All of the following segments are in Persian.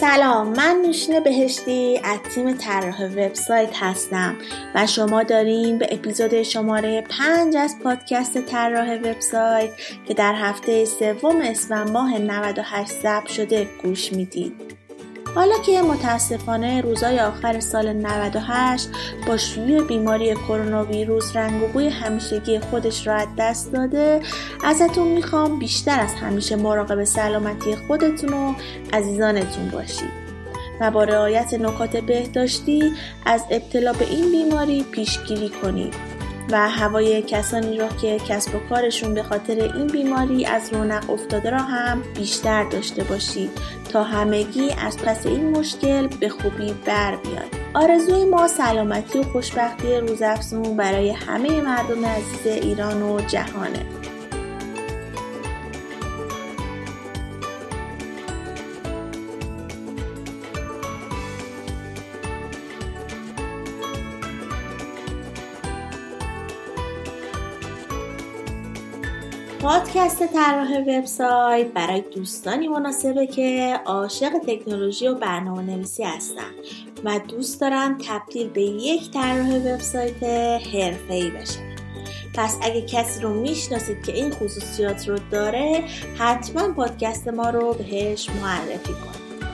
سلام من نوشین بهشتی از تیم طراح وبسایت هستم و شما دارین به اپیزود شماره 5 از پادکست طراح وبسایت که در هفته سوم اسفند ماه 98 ضبط شده گوش می‌دید. حالا که متاسفانه روزای آخر سال 98 با شیوع بیماری کرونا ویروس رنگ و بوی همیشگی خودش را از دست داده ازتون می‌خوام بیشتر از همیشه مراقب سلامتی خودتون و عزیزانتون باشید. و با رعایت نکات بهداشتی از ابتلا به این بیماری پیشگیری کنید. و هوای کسانی را که کسب و کارشون به خاطر این بیماری از رونق افتاده را هم بیشتر داشته باشید تا همگی از پس این مشکل به خوبی بر بیاد آرزوی ما سلامتی و خوشبختی روزافزون برای همه مردم عزیز ایران و جهانه. پادکست طراح وبسایت برای دوستانی مناسبه که عاشق تکنولوژی و برنامه نویسی هستن و دوست دارن تبدیل به یک طراح وبسایت حرفه‌ای بشن پس اگه کسی رو می‌شناسید که این خصوصیات رو داره حتما پادکست ما رو بهش معرفی کنید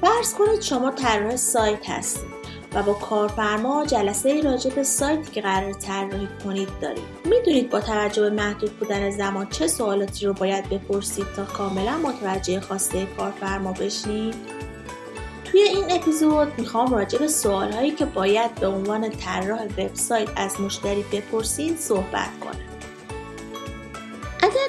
فرض کنید شما طراح سایت هستید. و با کارفرما جلسه راجع به سایتی که قرار طراحی کنید دارید. می‌دونید با توجه به محدود بودن زمان چه سوالاتی رو باید بپرسید تا کاملا متوجه خواسته کارفرما بشید؟ توی این اپیزود می‌خوام راجع به سوالهایی که باید به عنوان طراح وبسایت از مشتری بپرسید صحبت کنم.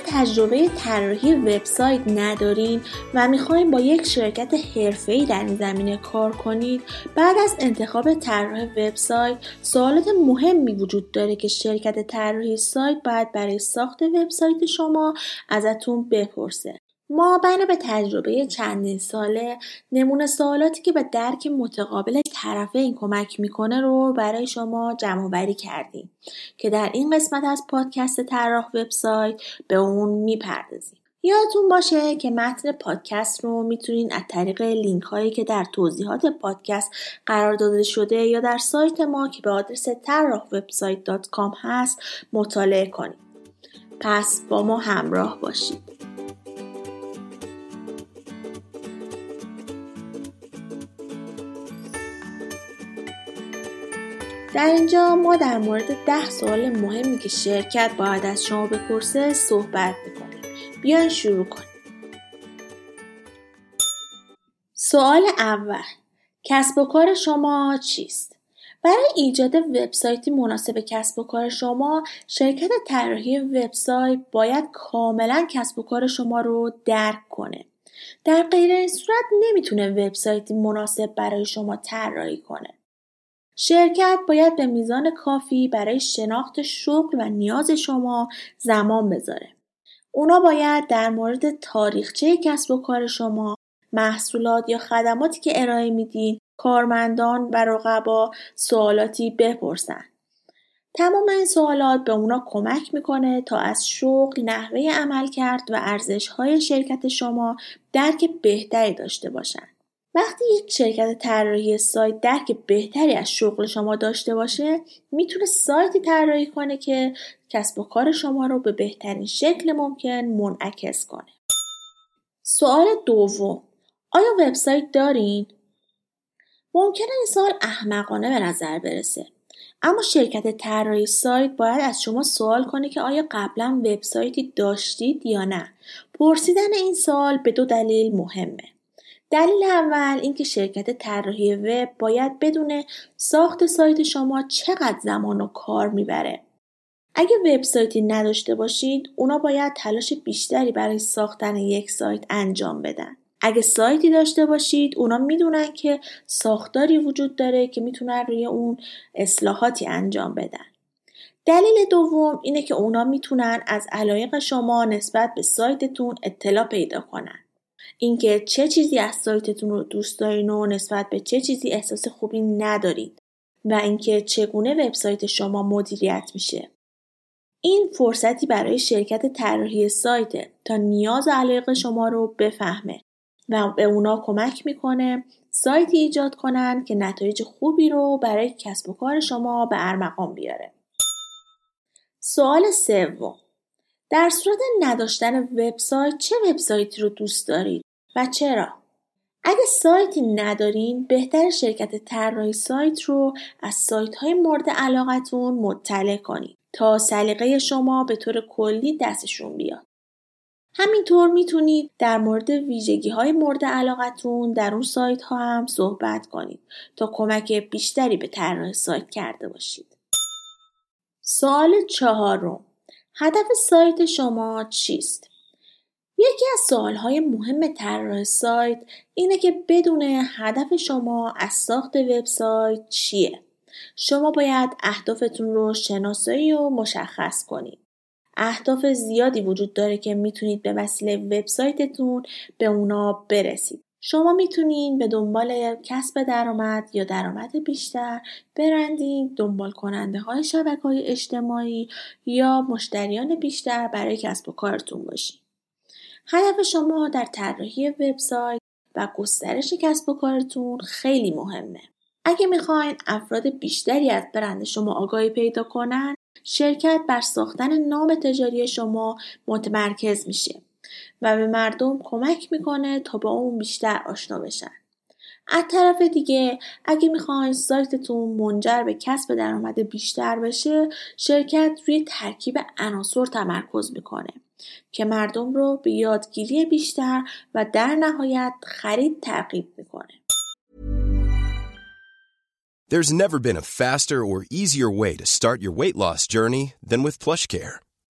تجربه طراحی وبسایت ندارین و می‌خواین با یک شرکت حرفه‌ای در این زمینه کار کنید بعد از انتخاب طراح وبسایت سوالات مهمی وجود داره که شرکت طراحی سایت باید برای ساخت وبسایت شما ازتون بپرسه. ما بنا به تجربه چندین ساله نمونه سوالاتی که به درک متقابل طرفین کمک می‌کنه رو برای شما جمع بری کردیم که در این قسمت از پادکست طراح وبسایت به اون می‌پردازیم یادتون باشه که متن پادکست رو می‌تونین از طریق لینک هایی که در توضیحات پادکست قرار داده شده یا در سایت ما که به آدرس طراح هست مطالعه کنید. پس با ما همراه باشید. در اینجا ما در مورد ده سوال مهمی که شرکت باید از شما بپرسه صحبت می‌کنیم. بیاین شروع کنیم. سوال اول کسب و کار شما چیست؟ برای ایجاد وبسایتی مناسب کسب و کار شما شرکت طراحی وبسایت باید کاملا کسب و کار شما رو درک کنه در غیر این صورت نمی‌تونه وبسایتی مناسب برای شما طراحی کنه شرکت باید به میزان کافی برای شناخت شغل و نیاز شما زمان بذاره. اونا باید در مورد تاریخچه کسب و کار شما، محصولات یا خدماتی که ارائه میدین، کارمندان و رقبا سوالاتی بپرسن. تمام این سوالات به اونا کمک می‌کنه تا از شغل، نحوه عمل کرد و ارزش های شرکت شما درک بهتری داشته باشن. وقتی یک شرکت طراحی سایت درک بهتری از شغل شما داشته باشه می‌تونه سایتی طراحی کنه که کسب و کار شما رو به بهترین شکل ممکن منعکس کنه. سوال دوم. آیا وبسایت دارین؟ ممکنه این سوال احمقانه به نظر برسه. اما شرکت طراحی سایت باید از شما سوال کنه که آیا قبلا وبسایتی داشتید یا نه. پرسیدن این سوال به دو دلیل مهمه. دلیل اول اینکه شرکت طراحی وب باید بدونه ساخت سایت شما چقدر زمان و کار می‌بره. اگه وبسایتی نداشته باشید، اونا باید تلاش بیشتری برای ساختن یک سایت انجام بدن. اگه سایتی داشته باشید، اونا می‌دونن که ساختاری وجود داره که می‌تونن روی اون اصلاحاتی انجام بدن. دلیل دوم اینه که اونا می‌تونن از علایق شما نسبت به سایتتون اطلاع پیدا کنن. اینکه چه چیزی از سایتتون رو دوست دارین و نسبت به چه چیزی احساس خوبی ندارید و اینکه چگونه وبسایت شما مدیریت میشه این فرصتی برای شرکت طراحی سایت تا نیاز و علاقه شما رو بفهمه و به اونا کمک می‌کنه سایتی ایجاد کنن که نتایج خوبی رو برای کسب و کار شما به ارمغان بیاره. سوال سوم در صورت نداشتن وبسایت چه وبسایتی رو دوست دارید و چرا؟ اگه سایتی ندارین بهتر شرکت طراحی سایت رو از سایت های مورد علاقتون مطلع کنید تا سلیقه شما به طور کلی دستشون بیاد. همینطور می‌تونید در مورد ویژگی های مورد علاقتون در اون سایت ها هم صحبت کنید تا کمک بیشتری به طراح سایت کرده باشید. سوال چهارم هدف سایت شما چیست؟ یکی از سوالهای مهم طراح سایت اینه که بدون هدف شما از ساخت وبسایت چیه. شما باید اهدافتون رو شناسایی و مشخص کنید. اهداف زیادی وجود داره که می‌تونید به وسیله وبسایتتون به اونا برسید. شما می‌تونین به دنبال کسب درآمد یا درآمد بیشتر برندینگ دنبال کننده های شبکه های اجتماعی یا مشتریان بیشتر برای کسب و کارتون باشین. هدف شما در طراحی وبسایت و گسترش کسب و کارتون خیلی مهمه. اگه می‌خواین افراد بیشتری از برند شما آگاهی پیدا کنن، شرکت بر ساختن نام تجاری شما متمرکز میشه و به مردم کمک می‌کنه تا با اون بیشتر آشنا بشن. از طرف دیگه اگه می‌خواین سایتتون منجر به کسب درآمد بیشتر بشه شرکت روی ترکیب عناصر تمرکز می‌کنه که مردم رو به یادگیری بیشتر و در نهایت خرید ترغیب می‌کنه. There's never been a faster or easier way to start your weight loss journey than with PlushCare.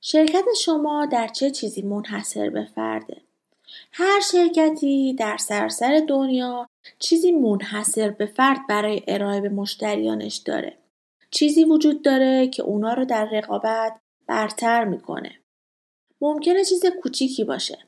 شرکت شما در چه چیزی منحصر به فرده؟ هر شرکتی در سراسر دنیا چیزی منحصر به فرد برای ارائه به مشتریانش داره. چیزی وجود داره که اونا رو در رقابت برتر می‌کنه. ممکنه چیز کوچیکی باشه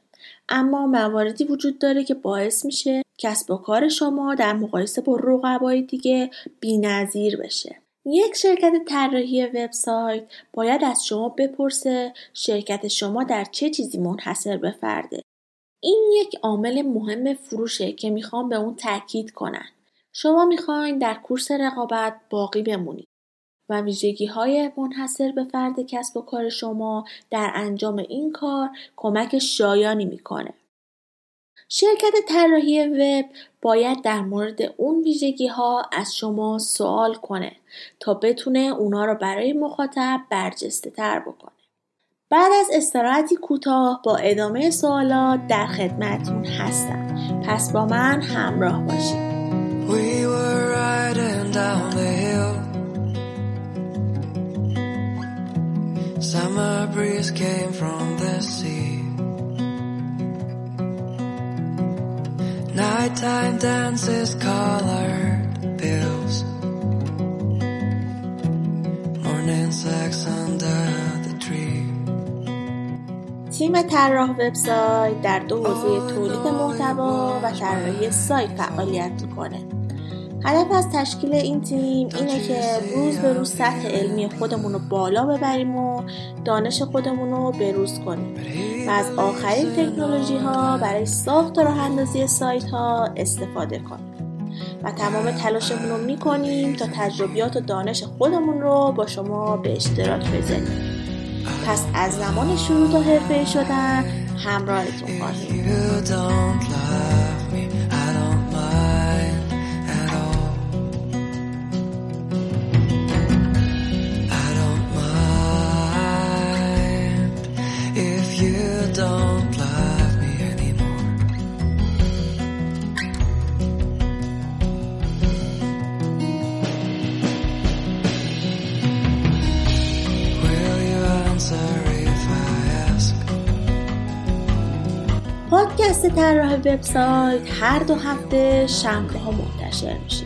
اما مواردی وجود داره که باعث میشه کسب و کار شما در مقایسه با رقبای دیگه بینظیر بشه. یک شرکت طراحی وبسایت باید از شما بپرسه شرکت شما در چه چیزی منحصر به فرده. این یک عامل مهم فروشه که می‌خوام به اون تاکید کنن. شما می‌خواین در کورس رقابت باقی بمونید و ویژگی های منحصر به فرد کسب و کار شما در انجام این کار کمک شایانی می‌کنه. شرکت طراحی وب باید در مورد اون ویژگی ها از شما سوال کنه تا بتونه اونا رو برای مخاطب برجسته تر بکنه. بعد از استراحتی کوتاه با ادامه سوالات در خدمتون هستم. پس با من همراه باشید. We. Summer breeze came from the sea. Nighttime dances colored bills. Morning sex under the tree. تیم طراح وبسایت در دو حوزه تولید محتوا و طراحی سایت فعالیت می‌کنه هدف از تشکیل این تیم اینه که روز به روز سطح علمی خودمون رو بالا ببریم و دانش خودمون رو بروز کنیم. و از آخرین تکنولوژی ها برای ساخت و راه اندازی سایت ها استفاده کنیم. و تمام تلاشمون رو می‌کنیم تا تجربیات و دانش خودمون رو با شما به اشتراک بذاریم. پس از زمان شروع تا حرفه شدن همراهتون خواهیم. طراح وبسایت هر دو هفته شنبه ها منتشر میشه.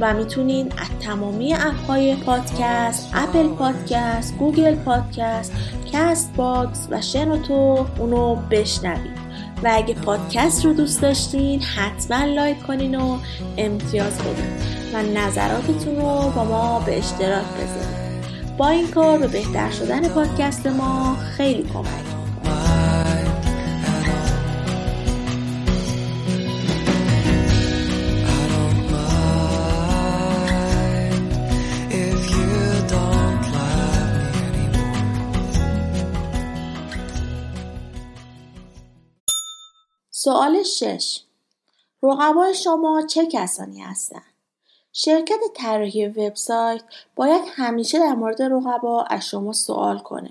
و می‌تونین از تمامی اپ های پادکست اپل پادکست گوگل پادکست کست باکس و شنوتو اونو بشنوید. و اگه پادکست رو دوست داشتین حتما لایک کنین و امتیاز بدین. و نظراتتون رو با ما به اشتراک بذارید با این کار به بهتر شدن پادکست ما خیلی کمک سوال 6 رقبای شما چه کسانی هستند؟ شرکت طراحی وبسایت باید همیشه در مورد رقبا از شما سوال کنه.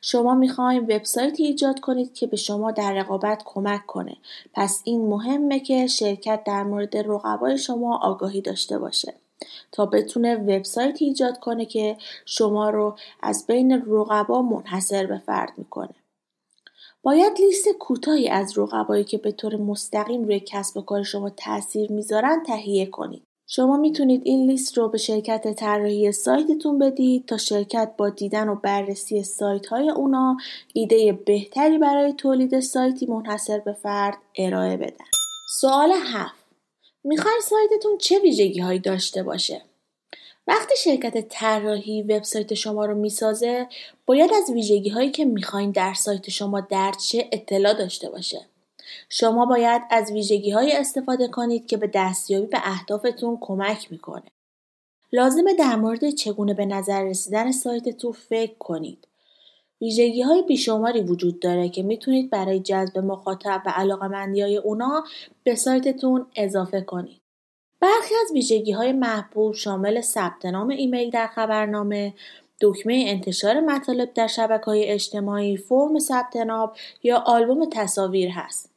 شما می‌خواین وبسایتی ایجاد کنید که به شما در رقابت کمک کنه. پس این مهمه که شرکت در مورد رقبای شما آگاهی داشته باشه. تا بتونه وبسایتی ایجاد کنه که شما رو از بین رقبا منحصر به فرد می‌کنه. باید لیست کوتاهی از رقبایی که به طور مستقیم روی کسب و کار شما تاثیر می‌ذارن تهیه کنید. شما می‌تونید این لیست رو به شرکت طراحی سایتتون بدید تا شرکت با دیدن و بررسی سایت های اونا ایده بهتری برای تولید سایتی منحصر به فرد ارائه بدن. سوال هفت می‌خواین سایتتون چه ویژگی هایی داشته باشه؟ وقتی شرکت طراحی وبسایت شما رو می‌سازه باید از ویژگی هایی که می‌خواین در سایت شما درد شه اطلاع داشته باشه. شما باید از ویژگی های استفاده کنید که به دستیابی به اهدافتون کمک می‌کنه. لازمه در مورد چگونه به نظر رسیدن سایتتون فکر کنید. ویژگی های بیشماری وجود داره که می‌تونید برای جذب مخاطب و علاقمندی های اونا به سایتتون اضافه کنید. برخی از ویژگی های محبوب شامل ثبت نام ایمیل در خبرنامه، دکمه انتشار مطالب در شبکه های اجتماعی، فرم ثبت نام یا آلبوم تصاویر هست.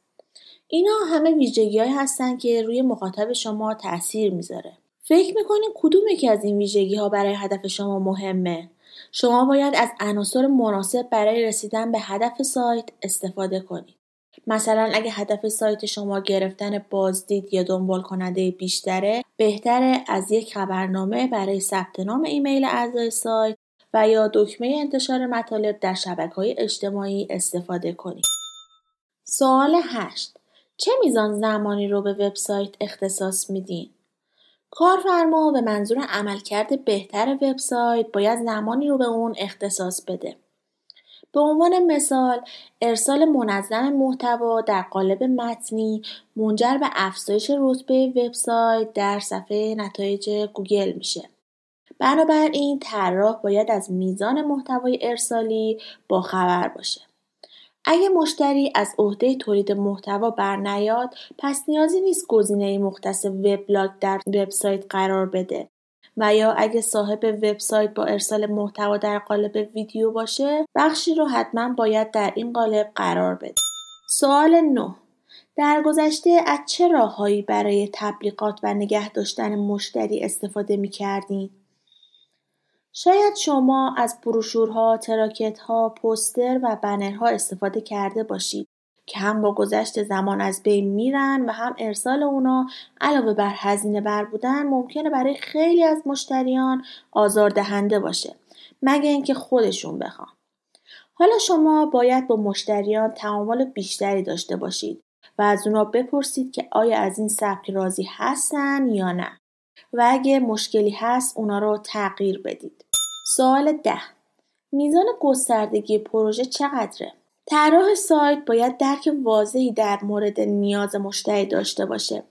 اینا همه ویژگی های هستن که روی مخاطب شما تاثیر می‌ذاره. فکر می‌کنین کدوم یکی از این ویژگی ها برای هدف شما مهمه؟ شما باید از عناصر مناسب برای رسیدن به هدف سایت استفاده کنید. مثلا اگه هدف سایت شما گرفتن بازدید یا دنبال کننده بیشتره بهتره از یک خبرنامه برای ثبت نام ایمیل اعضای سایت و یا دکمه انتشار مطالب در شبکه های اجتماعی استفاده کنید. سوال 8. چه میزان زمانی رو به وبسایت اختصاص میدین؟ کارفرما به منظور عملکرد بهتر وبسایت باید زمانی رو به اون اختصاص بده. به عنوان مثال ارسال منظم محتوا در قالب متنی منجر به افزایش رتبه وبسایت در صفحه نتایج گوگل میشه. بنابراین طراح باید از میزان محتوای ارسالی با خبر باشه. اگه مشتری از عهده تولید محتوا برنیاد پس نیازی نیست گزینه مختص وبلاگ در وبسایت قرار بده و یا اگه صاحب وبسایت با ارسال محتوا در قالب ویدیو باشه بخشی رو حتما باید در این قالب قرار بده. سوال 9 در گذشته از چه راههایی برای تبلیغات و نگه داشتن مشتری استفاده می کردین؟ شاید شما از بروشورها، تراکتها، پوستر و بنرها استفاده کرده باشید. که هم با گذشت زمان از بین میرن و هم ارسال اونا علاوه بر هزینه بر بودن ممکنه برای خیلی از مشتریان آزاردهنده باشه مگه اینکه خودشون بخوان حالا شما باید با مشتریان تعامل بیشتری داشته باشید و از اونا بپرسید که آیا از این سبک راضی هستن یا نه و اگه مشکلی هست اونا رو تغییر بدید. سوال ده میزان گستردگی پروژه چقدره؟ طراح سایت باید درک واضحی در مورد نیاز مشتری داشته باشه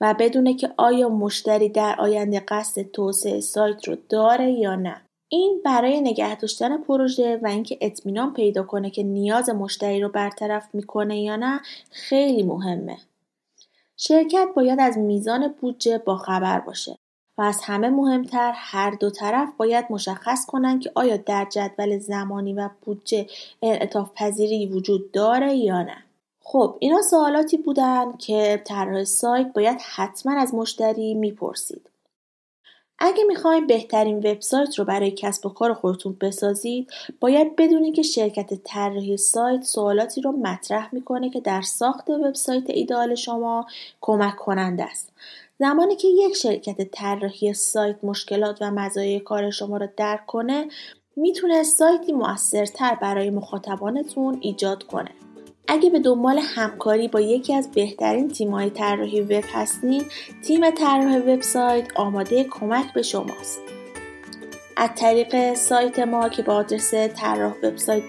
و بدونه که آیا مشتری در آینده قصد توسعه سایت رو داره یا نه. این برای نگه داشتن پروژه و اینکه اطمینان پیدا کنه که نیاز مشتری رو برطرف می‌کنه یا نه خیلی مهمه. شرکت باید از میزان بودجه خبر باشه و از همه مهمتر هر دو طرف باید مشخص کنند که آیا در جدول زمانی و بودجه انعطاف پذیری وجود داره یا نه. خب اینا سوالاتی بودن که طراح سایت باید حتما از مشتری می‌پرسید. اگه می‌خوایم بهترین وبسایت رو برای کسب و کار خودتون بسازید باید بدونید که شرکت طراحی سایت سوالاتی رو مطرح می‌کنه که در ساخت وبسایت ایدال شما کمک کننده است. زمانی که یک شرکت طراحی سایت مشکلات و مزایای کار شما رو درک کنه می‌تونه سایتی موثرتر برای مخاطبانتون ایجاد کنه. اگه به دنبال همکاری با یکی از بهترین تیم‌های طراحی وب هستین تیم طراح وبسایت آماده کمک به شماست. از طریق سایت ما که با آدرس طراح وبسایت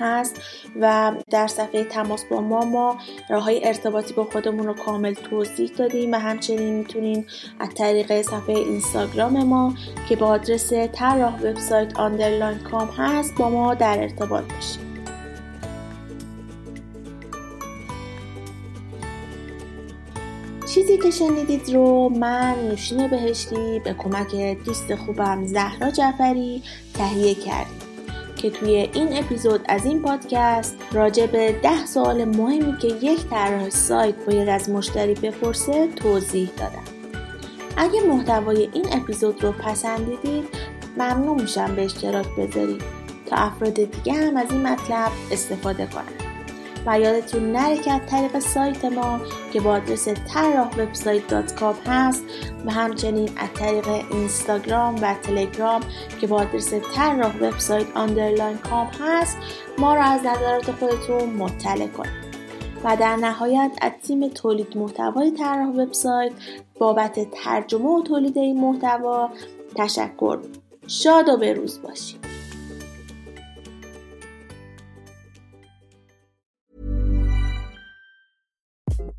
هست و در صفحه تماس با ما ما راه های ارتباطی با خودمون رو کامل توضیح دادیم و همچنین می‌تونین از طریق صفحه اینستاگرام ما که با آدرس طراح وبسایت underline com هست با ما در ارتباط باشید چیزی که شنیدید رو من نوشین بهشتی به کمک دوست خوبم زهرا جعفری تهیه کردیم که توی این اپیزود از این پادکست راجع به ده سوال مهمی که یک طراح سایت باید از مشتری بپرسه توضیح دادم. اگه محتوای این اپیزود رو پسندیدید ممنون میشم به اشتراک بذارید. تا افراد دیگه هم از این مطلب استفاده کنند و یادتون نره که از طریق سایت ما که با آدرس طراح وبسایت هست و همچنین از طریق اینستاگرام و تلگرام که با آدرس طراح وبسایت underline com هست ما را از نظرات خودتون مطلع کنید. و در نهایت از تیم تولید محتوای طراح وبسایت بابت ترجمه و تولید این محتوا تشکر. شاد و بروز باشید.